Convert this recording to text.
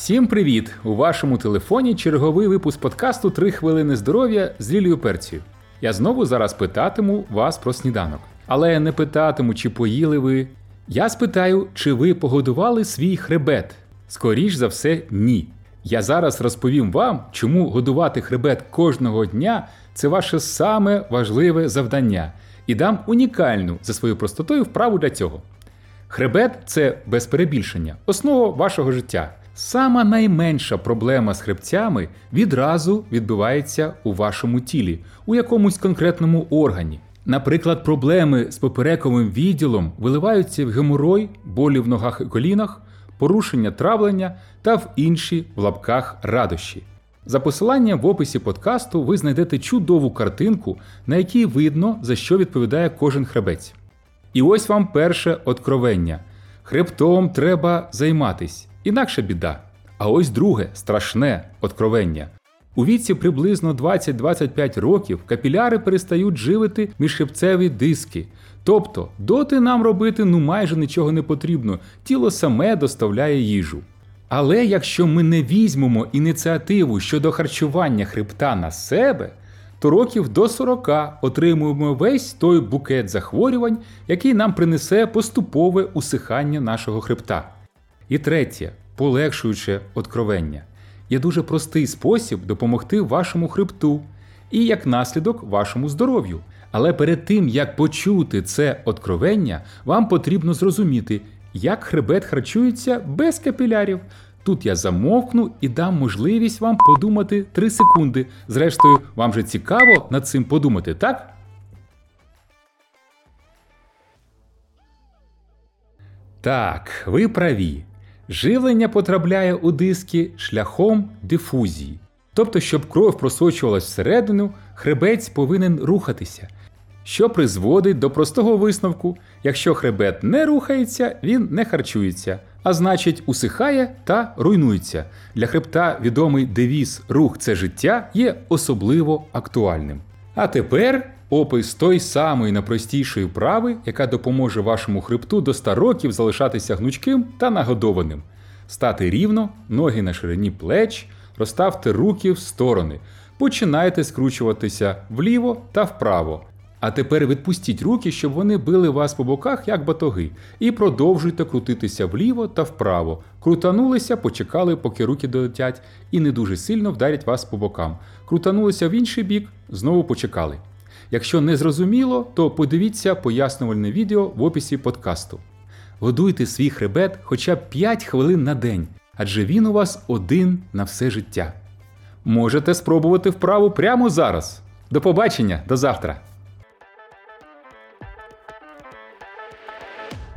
Всім привіт! У вашому телефоні черговий випуск подкасту «3 хвилини здоров'я з Лілією Перцією. Я знову зараз питатиму вас про сніданок. Але я не питатиму, чи поїли ви. Я спитаю, чи ви погодували свій хребет. Скоріш за все, ні. Я зараз розповім вам, чому годувати хребет кожного дня це ваше саме важливе завдання, і дам унікальну за своєю простотою вправу для цього. Хребет це без перебільшення, основа вашого життя. Сама найменша проблема з хребцями відразу відбувається у вашому тілі, у якомусь конкретному органі. Наприклад, проблеми з поперековим відділом виливаються в геморой, болі в ногах і колінах, порушення травлення та в інші в лапках радощі. За посиланням в описі подкасту ви знайдете чудову картинку, на якій видно, за що відповідає кожен хребець. І ось вам перше откровення: хребтом треба займатись, інакше біда. А ось друге страшне откровення. У віці приблизно 20-25 років капіляри перестають живити міжхребцеві диски. Тобто, доти нам робити ну майже нічого не потрібно, тіло саме доставляє їжу. Але якщо ми не візьмемо ініціативу щодо харчування хребта на себе, то років до 40 отримуємо весь той букет захворювань, який нам принесе поступове усихання нашого хребта. І третє, полегшуюче откровення, є дуже простий спосіб допомогти вашому хребту і як наслідок вашому здоров'ю. Але перед тим як почути це откровення, вам потрібно зрозуміти, як хребет харчується без капілярів. Тут я замовкну і дам можливість вам подумати 3 секунди. Зрештою, вам же цікаво над цим подумати, так? Так, ви праві. Живлення потрапляє у диски шляхом дифузії. Тобто, щоб кров просочувалась всередину, хребець повинен рухатися, що призводить до простого висновку: якщо хребет не рухається, він не харчується, а значить, усихає та руйнується. Для хребта відомий девіз Рух це життя є особливо актуальним. А тепер опис той самої найпростішої вправи, яка допоможе вашому хребту до 100 років залишатися гнучким та нагодованим. Стати рівно, ноги на ширині плеч, розставте руки в сторони. Починайте скручуватися вліво та вправо. А тепер відпустіть руки, щоб вони били вас по боках, як батоги, і продовжуйте крутитися вліво та вправо. Крутанулися, почекали, поки руки долетять, і не дуже сильно вдарять вас по бокам. Крутанулися в інший бік, знову почекали. Якщо не зрозуміло, то подивіться пояснювальне відео в описі подкасту. Годуйте свій хребет хоча б 5 хвилин на день, адже він у вас один на все життя. Можете спробувати вправу прямо зараз. До побачення, до завтра!